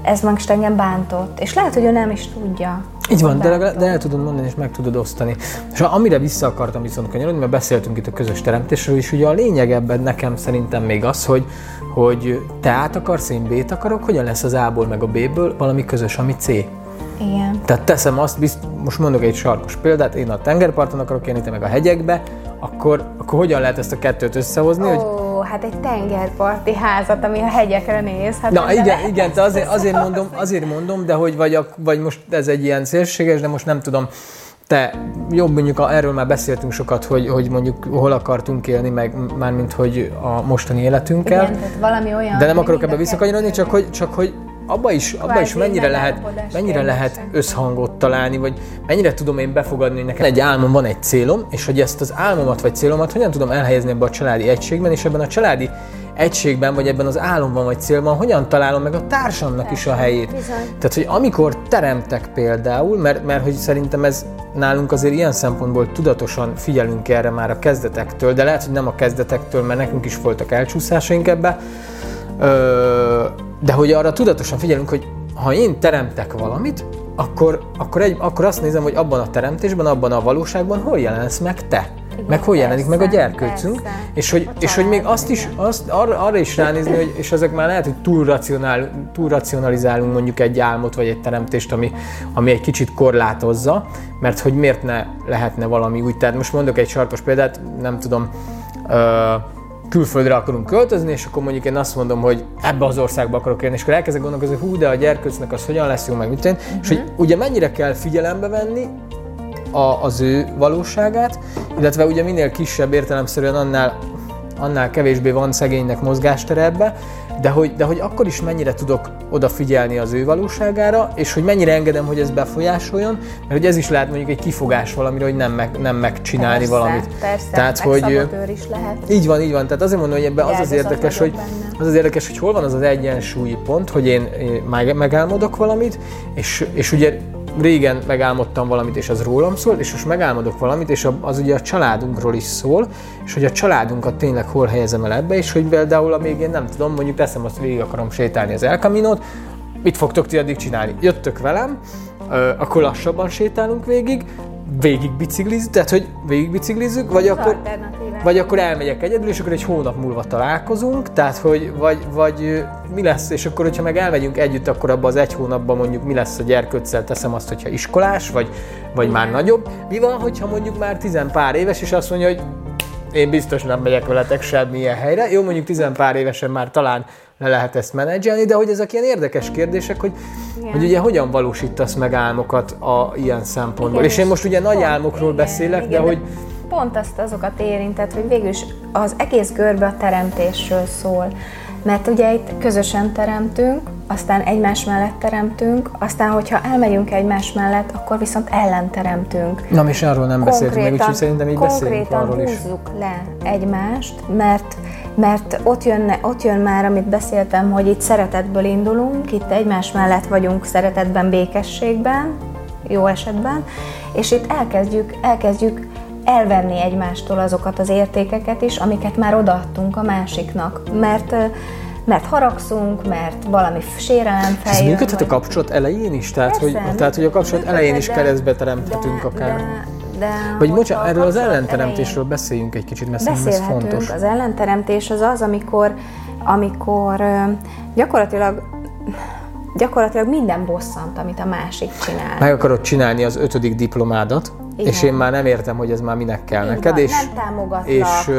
Ez most engem bántott. És lehet, hogy ő nem is tudja. Így van, de, de el tudod mondani, és meg tudod osztani. És amire vissza akartam viszont kanyarodni, mert beszéltünk itt a közös teremtésről, és ugye a lényeg ebben nekem szerintem még az, hogy, hogy te át akarsz, én B-t akarok, hogyan lesz az A-ból meg a B-ből valami közös, ami C. Igen. Tehát teszem azt, bizt, most mondok egy sarkos példát, én a tengerparton akarok élni, te meg a hegyekbe, akkor, akkor hogyan lehet ezt a kettőt összehozni? Ó, hogy... hát egy tengerparti házat, ami a hegyekre néz. Hát Na igen, igen, te azért, <laughs> azért, mondom, azért mondom, de hogy vagy, a, vagy most ez egy ilyen szélséges, de most nem tudom, te jobb mondjuk erről már beszéltünk sokat, hogy, hogy mondjuk hol akartunk élni, meg mármint hogy a mostani életünkkel. Igen, tehát valami olyan. De nem akarok ebbe visszakanyarodni, csak hogy, csak hogy abba is, abba is mennyire lehet, mennyire lehet összhangot találni, vagy mennyire tudom én befogadni, hogy nekem egy álmom van, egy célom, és hogy ezt az álmomat vagy célomat hogyan tudom elhelyezni ebbe a családi egységben, és ebben a családi egységben, vagy ebben az álomban, vagy célban, hogyan találom meg a társamnak is a helyét. Bizony. Tehát, hogy amikor teremtek például, mert, mert hogy szerintem ez nálunk azért ilyen szempontból tudatosan figyelünk erre már a kezdetektől, de lehet, hogy nem a kezdetektől, mert nekünk is voltak elcsúszásaink ebbe, Ö, de hogy arra tudatosan figyelünk, hogy ha én teremtek valamit, akkor, akkor, egy, akkor azt nézem, hogy abban a teremtésben, abban a valóságban hol jelensz meg te. Igen, meg hol jelenik meg a persze, gyerkőcünk, persze. és hogy, A és hogy még azt is, azt, arra, arra is ránézni, hogy, és ezek már lehet, hogy túl, racionál, túl racionalizálunk mondjuk egy álmot vagy egy teremtést, ami, ami egy kicsit korlátozza, mert hogy miért ne lehetne valami úgy. Tehát most mondok egy sarkos példát, nem tudom, ö, külföldre akarunk költözni, és akkor mondjuk én azt mondom, hogy ebbe az országba akarok élni, és akkor elkezdek gondolkozni, hú, de a gyerkőcnek az hogyan lesz jó, meg mit tenni, és hogy ugye mennyire kell figyelembe venni a, az ő valóságát, illetve ugye minél kisebb értelemszerűen annál, annál kevésbé van szegénynek mozgástere ebbe, de hogy, de hogy akkor is mennyire tudok odafigyelni az ő valóságára, és hogy mennyire engedem, hogy ez befolyásoljon, mert hogy ez is lehet mondjuk egy kifogás valamire, hogy nem, meg, nem megcsinálni persze, valamit. Persze, Tehát, hogy is lehet. így van, így van. Tehát azért mondom, hogy ebben az az Áldozat érdekes, hogy benne. az az érdekes, hogy hol van az az egyensúlyi pont, hogy én, én meg- megálmodok valamit, és, és ugye régen megálmodtam valamit, és az rólam szól, és most megálmodok valamit, és az ugye a családunkról is szól, és hogy a családunkat tényleg hol helyezem el ebbe, és hogy például, amíg én nem tudom, mondjuk teszem azt, végig akarom sétálni az El Caminót, mit fogtok ti addig csinálni? Jöttök velem, akkor lassabban sétálunk végig, végig biciklizzük, tehát hogy végig biciklizzük, vagy akkor, alternatívák. Vagy akkor elmegyek egyedül, és akkor egy hónap múlva találkozunk, tehát hogy vagy, vagy mi lesz, és akkor, hogyha meg elmegyünk együtt, akkor abban az egy hónapban mondjuk mi lesz a gyerkőccel, teszem azt, hogyha iskolás, vagy, vagy már nagyobb. Mi van, hogyha mondjuk már tizen pár éves, és azt mondja, hogy én biztos nem megyek veletek semmilyen helyre. Jó, mondjuk tizen pár évesen már talán le lehet ezt menedzselni, de hogy ezek ilyen érdekes kérdések, hogy, Igen. hogy ugye hogyan valósítasz meg álmokat a ilyen szempontból. Igen, és én most ugye nagy álmokról igen, beszélek, igen, de hogy Pont azt azokat érintett, hogy végül is az egész görbe a teremtésről szól. Mert ugye itt közösen teremtünk, aztán egymás mellett teremtünk, aztán hogyha elmegyünk egymás mellett, akkor viszont ellen teremtünk. Na, és arról nem beszéltünk még, úgyhogy szerintem így konkrétan arról is. húzzuk le egymást, mert, mert ott, jönne, ott jön már, amit beszéltem, hogy itt szeretetből indulunk, itt egymás mellett vagyunk szeretetben, békességben, jó esetben, és itt elkezdjük, elkezdjük elvenni egymástól azokat az értékeket is, amiket már odaadtunk a másiknak, mert mert haragszunk, mert valami sérelem Ez feljön. működhet a vagy- kapcsolat elején is? Tehát, hogy, tehát, hogy a kapcsolat működhet, elején is keresztbe teremthetünk de, akár. De, de Vagy bocsánat, a erről az ellenteremtésről beszéljünk egy kicsit, mert szerintem ez fontos. Az ellenteremtés az az, amikor, amikor gyakorlatilag gyakorlatilag minden bosszant, amit a másik csinál. Meg akarod csinálni az ötödik diplomádat, Igen. és én már nem értem, hogy ez már minek kell Így neked, van, és, nem támogatlak. és,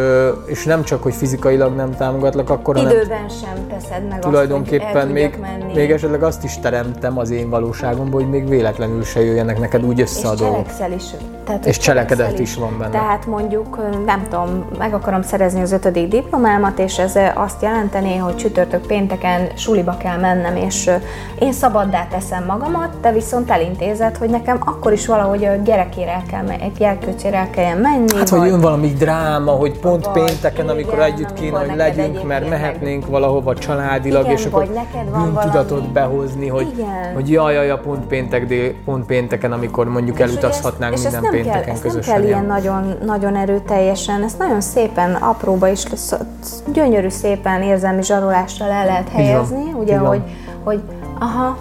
és nem csak, hogy fizikailag nem támogatlak, akkor hanem Időben sem teszed meg tulajdonképpen azt, hogy még, menni. még esetleg azt is teremtem az én valóságomból, hogy még véletlenül se jöjjenek neked úgy össze a és dolgok. cselekszel is. Tehát, És cselekedet cselekszel is van benne. Tehát mondjuk, nem tudom, meg akarom szerezni az ötödik diplomámat, és ez azt jelenteni, hogy csütörtök pénteken suliba kell mennem, és én szabaddá teszem magamat, te viszont elintézed, hogy nekem akkor is valahogy a gyerekére kell, gyerkőcére el kelljen menni. Hát, hogy jön valami dráma, hogy pont Vagy, pénteken, amikor igen, együtt kéne, hogy legyünk, mert mehetnénk valahova családilag, Igen, és akkor vagy neked van valami. behozni, hogy, Igen. hogy jaj, jaj, jaj, pont, péntek, dél, pont pénteken, amikor mondjuk És elutazhatnánk ezt, és minden ezt nem pénteken kell, ezt közösen. nem kell ilyen nagyon, nagyon erőteljesen, ezt nagyon szépen, apróba is, gyönyörű szépen érzelmi zsarolással el lehet helyezni, ugye, hogy, hogy aha,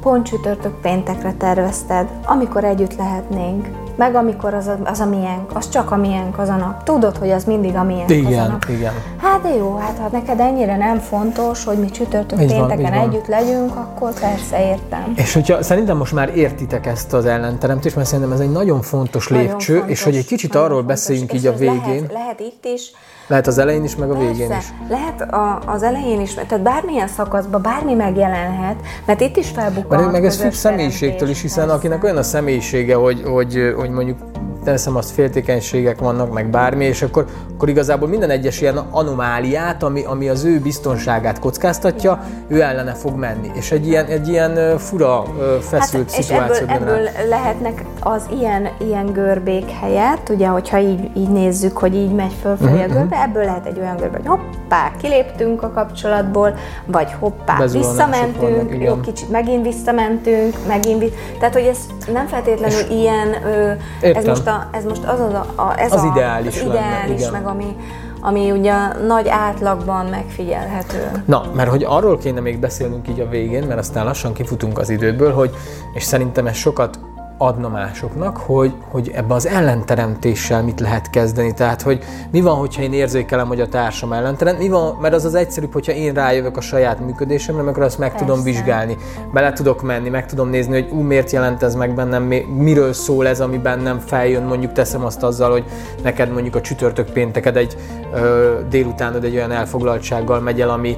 pont csütörtök péntekre tervezted, amikor együtt lehetnénk, meg amikor az a, az a miénk, az csak a miénk az a nap. Tudod, hogy az mindig a miénk az a Igen, nap. igen. Hát de jó, hát ha neked ennyire nem fontos, hogy mi csütörtök Így van, pénteken van. együtt legyünk, akkor persze értem. És hogyha szerintem most már értitek ezt az ellenteremtést, mert szerintem ez egy nagyon fontos Nagyon lépcső, fontos, és hogy egy kicsit arról fontos. beszéljünk így a végén. Lehet, lehet itt is, Lehet az elején is, meg a végén Persze, is. lehet a, az elején is, tehát bármilyen szakaszban bármi megjelenhet, mert itt is felbukkan a meg ez függ személyiségtől is, hiszen persze. akinek olyan a személyisége, hogy, hogy, hogy mondjuk teszem azt féltékenységek vannak, meg bármi, és akkor, akkor igazából minden egyes ilyen anomáliát, ami, ami az ő biztonságát kockáztatja, ő ellene fog menni. És egy ilyen, egy ilyen fura, feszült hát, szituáció. És ebből, ebből lehetnek az ilyen, ilyen görbék helyett, ugye, hogyha így, így nézzük, hogy így megy fölfelé uh-huh, a mhm, görbe, uh-huh. ebből lehet egy olyan görbe, hogy hoppá, kiléptünk a kapcsolatból, vagy hoppá, visszamentünk, vannak, jó, kicsit megint visszamentünk, megint. Tehát, hogy ez nem feltétlenül és ilyen, ö, ez most, a, ez most az, a, a, ez az a, ideális, az ideális lenne, meg ami, ami ugye nagy átlagban megfigyelhető. Na, mert hogy arról kéne még beszélnünk így a végén, mert aztán lassan kifutunk az idődből, hogy, és szerintem ez sokat adna másoknak, hogy, hogy ebbe az ellenteremtéssel mit lehet kezdeni. Tehát, hogy mi van, hogyha én érzékelem, hogy a társam ellenterem, mi van, mert az az egyszerűbb, hogyha én rájövök a saját működésemre, akkor azt meg Persze. tudom vizsgálni, bele tudok menni, meg tudom nézni, hogy ú, miért jelent ez meg bennem, miről szól ez, ami bennem feljön, mondjuk teszem azt azzal, hogy neked mondjuk a csütörtök pénteked egy ö, délutánod egy olyan elfoglaltsággal megy el, ami,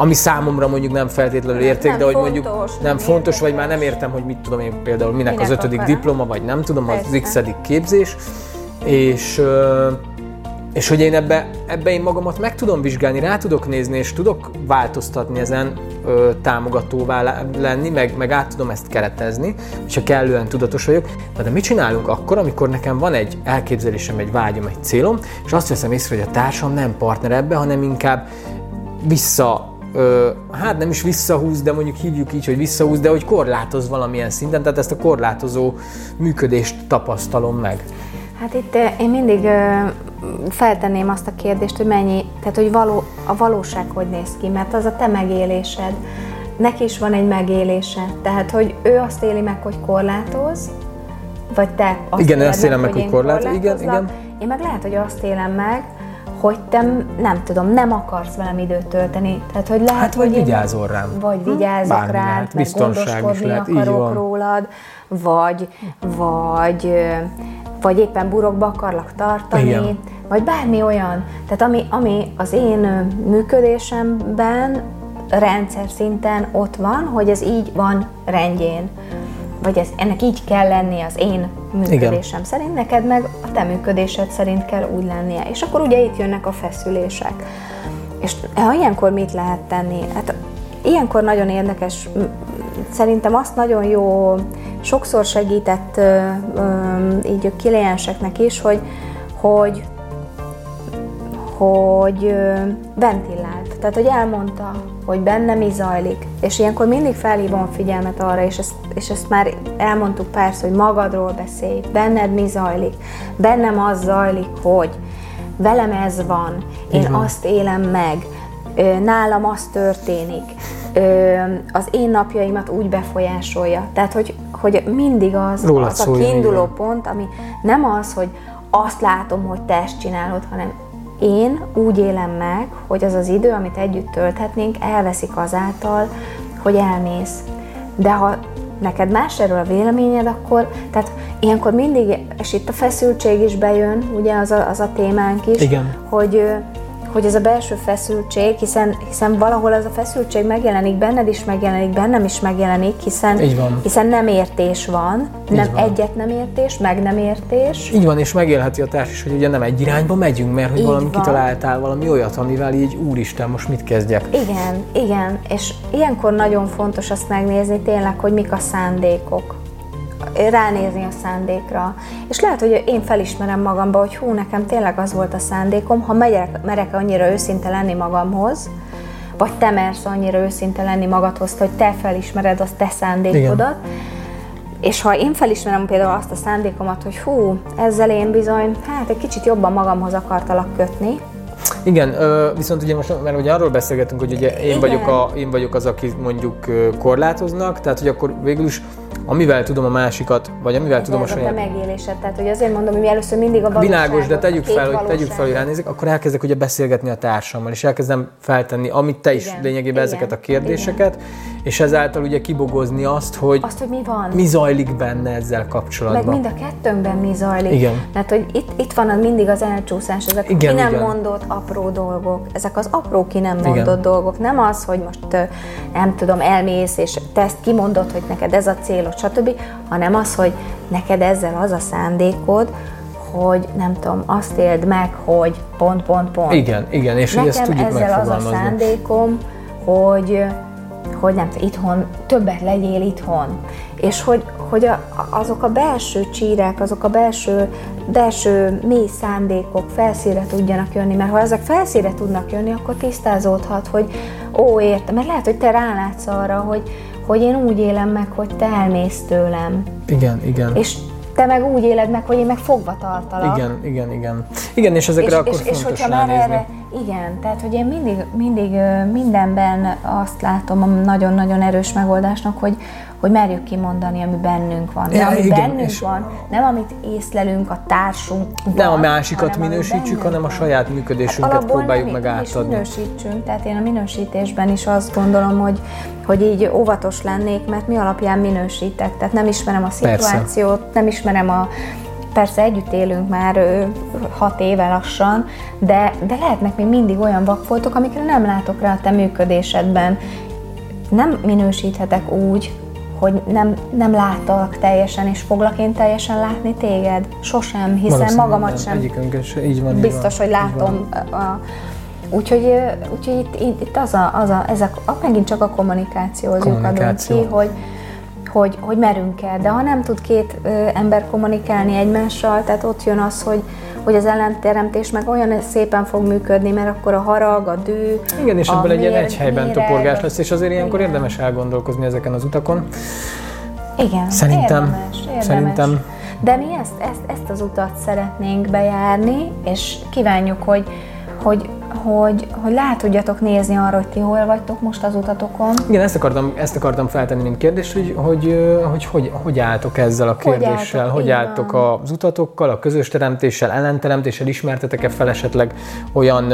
ami számomra mondjuk nem feltétlenül érték, nem de hogy fontos, mondjuk nem fontos, vagy már nem értem, hogy mit tudom én például, minek, minek az ötödik akar? diploma, vagy nem tudom, Persze. az x képzés, és és hogy én ebbe, ebbe én magamat meg tudom vizsgálni, rá tudok nézni, és tudok változtatni ezen, ö, támogatóvá lenni, meg, meg át tudom ezt keretezni, hogyha kellően tudatos vagyok. Na de mit csinálunk akkor, amikor nekem van egy elképzelésem, egy vágyom, egy célom, és azt veszem észre, hogy a társam nem partner ebbe, hanem inkább vissza ö, hát nem is visszahúz, de mondjuk hívjuk így, hogy visszahúz, de hogy korlátoz valamilyen szinten, tehát ezt a korlátozó működést tapasztalom meg. Hát itt én mindig ö, feltenném azt a kérdést, hogy mennyi, tehát hogy való, a valóság hogy néz ki, mert az a te megélésed, neki is van egy megélése, tehát hogy ő azt éli meg, hogy korlátoz, vagy te azt Igen, azt élem meg, hogy korlátoz, igen, igen. Én meg lehet, hogy azt élem meg, hogy te nem tudom, nem akarsz velem időt tölteni. Tehát, hogy lehet, hát, vagy hogy vigyázol rám. Vagy vigyázok Bármi rád, lehet, meg gondoskodni lehet, akarok rólad, vagy, vagy, vagy éppen burokba akarlak tartani, Igen. vagy bármi olyan. Tehát ami, ami az én működésemben rendszer szinten ott van, hogy ez így van rendjén vagy ez, ennek így kell lennie az én működésem Igen. szerint, neked meg a te működésed szerint kell úgy lennie. És akkor ugye itt jönnek a feszülések. És ha ilyenkor mit lehet tenni? Hát ilyenkor nagyon érdekes, szerintem azt nagyon jó, sokszor segített így a klienseknek is, hogy, hogy hogy ventilált. Tehát, hogy elmondta, hogy benne mi zajlik. És ilyenkor mindig felhívom a figyelmet arra, és ezt, és ezt már elmondtuk persze, hogy magadról beszélj, benned mi zajlik. Bennem az zajlik, hogy velem ez van, én Igen. azt élem meg, nálam az történik, az én napjaimat úgy befolyásolja. Tehát, hogy, hogy mindig az, az a kiinduló pont, ami nem az, hogy azt látom, hogy te ezt csinálod, hanem én úgy élem meg, hogy az az idő, amit együtt tölthetnénk, elveszik azáltal, hogy elmész. De ha neked más erről a véleményed, akkor, tehát ilyenkor mindig, és itt a feszültség is bejön, ugye az a, az a témánk is, Igen. hogy hogy ez a belső feszültség, hiszen, hiszen valahol ez a feszültség megjelenik, benned is megjelenik, bennem is megjelenik, hiszen, hiszen nem értés van, Így nem van. egyet nem értés, meg nem értés. Így van, és megélheti a társ is, hogy ugye nem egy irányba megyünk, mert hogy így valami van. kitaláltál valami olyat, amivel így úristen, most mit kezdjek. Igen, igen, és ilyenkor nagyon fontos azt megnézni tényleg, hogy mik a szándékok ránézni a szándékra. És lehet, hogy én felismerem magamba, hogy hú, nekem tényleg az volt a szándékom, ha megyek, merek annyira őszinte lenni magamhoz, vagy te mersz annyira őszinte lenni magadhoz, hogy te felismered azt te szándékodat, Igen. És ha én felismerem például azt a szándékomat, hogy hú, ezzel én bizony, hát egy kicsit jobban magamhoz akartalak kötni, igen, viszont ugye most, mert ugye arról beszélgetünk, hogy ugye én vagyok, a, én vagyok az, aki mondjuk korlátoznak, tehát hogy akkor végül is amivel tudom a másikat, vagy amivel de tudom a saját... a megélésed, tehát hogy azért mondom, hogy mi először mindig a Világos, de tegyük fel, hogy tegyük fel, hogy ránézek, akkor elkezdek ugye beszélgetni a társammal, és elkezdem feltenni, amit te is igen, lényegében igen, ezeket a kérdéseket, igen. és ezáltal ugye kibogozni azt, hogy, azt, hogy mi van. Mi zajlik benne ezzel kapcsolatban. Meg mind a kettőnkben mi zajlik. Igen. Mert hogy itt, itt van mindig az elcsúszás, ezek igen, ki nem igen. mondott apró dolgok, ezek az apró ki nem mondott igen. dolgok. Nem az, hogy most nem tudom, elmész, és te ezt kimondod, hogy neked ez a célod, stb., hanem az, hogy neked ezzel az a szándékod, hogy nem tudom, azt éld meg, hogy pont, pont, pont. Igen, igen, és Nekem ezt tudjuk ezzel az a szándékom, hogy, hogy nem itthon, többet legyél itthon. És hogy, hogy a, azok a belső csírek, azok a belső, belső mély szándékok felszíre tudjanak jönni, mert ha ezek felszíre tudnak jönni, akkor tisztázódhat, hogy ó, értem, mert lehet, hogy te rálátsz arra, hogy, hogy én úgy élem meg, hogy te elmész tőlem. Igen, igen. És te meg úgy éled meg, hogy én meg fogva tartalak. Igen, igen, igen. Igen, és ezekre és, akkor és, és hogyha már erre, igen, tehát hogy én mindig, mindig mindenben azt látom nagyon-nagyon erős megoldásnak, hogy, hogy merjük kimondani, ami bennünk van. De ami igen, bennünk van, nem amit észlelünk a társunk. Nem a másikat hanem minősítsük, hanem a saját működésünket hát próbáljuk nem, meg átadni. minősítsünk, tehát én a minősítésben is azt gondolom, hogy, hogy így óvatos lennék, mert mi alapján minősítek. Tehát nem ismerem a szituációt, Persze. nem ismerem a, persze együtt élünk már hat éve lassan, de, de lehetnek még mindig olyan vakfoltok, amikre nem látok rá a te működésedben. Nem minősíthetek úgy, hogy nem, nem láttalak teljesen, és foglak én teljesen látni téged? Sosem, hiszen magamat nem, sem egyikünk így van, biztos, van, hogy látom. A, úgyhogy, úgyhogy itt, itt az a, az a, ezek, a, megint csak a kommunikációhoz kommunikáció. adunk ki, hogy, hogy, hogy merünk el. De ha nem tud két ö, ember kommunikálni egymással, tehát ott jön az, hogy, hogy az ellenteremtés meg olyan szépen fog működni, mert akkor a harag, a dű, Igen, és ebből egy ilyen egy helyben méreg, toporgás lesz, és azért ilyenkor igen. érdemes elgondolkozni ezeken az utakon. Igen, szerintem, érdemes, érdemes. Szerintem. De mi ezt, ezt, ezt az utat szeretnénk bejárni, és kívánjuk, hogy, hogy hogy, hogy le tudjatok nézni arra, hogy ti hol vagytok most az utatokon. Igen, ezt akartam, ezt akartam feltenni, mint kérdés, hogy hogy, hogy, hogy, hogy álltok ezzel a kérdéssel, hogy, álltok, hogy álltok az utatokkal, a közös teremtéssel, ellenteremtéssel, ismertetek-e fel esetleg olyan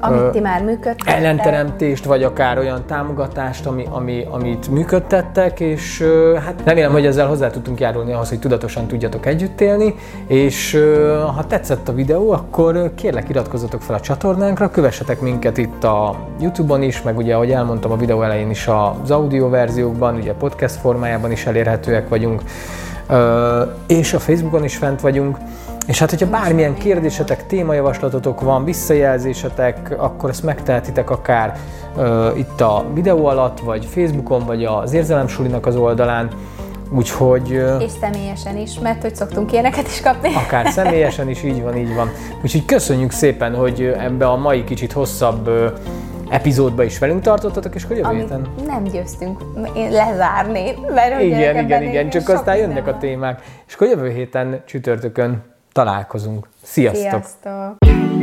amit ti már működtettek. Ellenteremtést, vagy akár olyan támogatást, ami, ami, amit működtettek, és hát remélem, hogy ezzel hozzá tudtunk járulni ahhoz, hogy tudatosan tudjatok együtt élni, és ha tetszett a videó, akkor kérlek iratkozzatok fel a csatornánkra, kövessetek minket itt a Youtube-on is, meg ugye, ahogy elmondtam a videó elején is az audio verziókban, ugye podcast formájában is elérhetőek vagyunk, és a Facebookon is fent vagyunk, és hát, hogyha bármilyen kérdésetek, témajavaslatotok van, visszajelzésetek, akkor ezt megtehetitek akár uh, itt a videó alatt, vagy Facebookon, vagy az Érzelemsulinak az oldalán. Úgyhogy... És személyesen is, mert hogy szoktunk ilyeneket is kapni. Akár <laughs> személyesen is, így van, így van. Úgyhogy köszönjük szépen, hogy ebbe a mai kicsit hosszabb epizódba is velünk tartottatok, és hogy jövő héten? Nem győztünk lezárni, mert igen, igen, igen, csak aztán jönnek a témák. És akkor jövő héten csütörtökön találkozunk. Sziasztok! Sziasztok!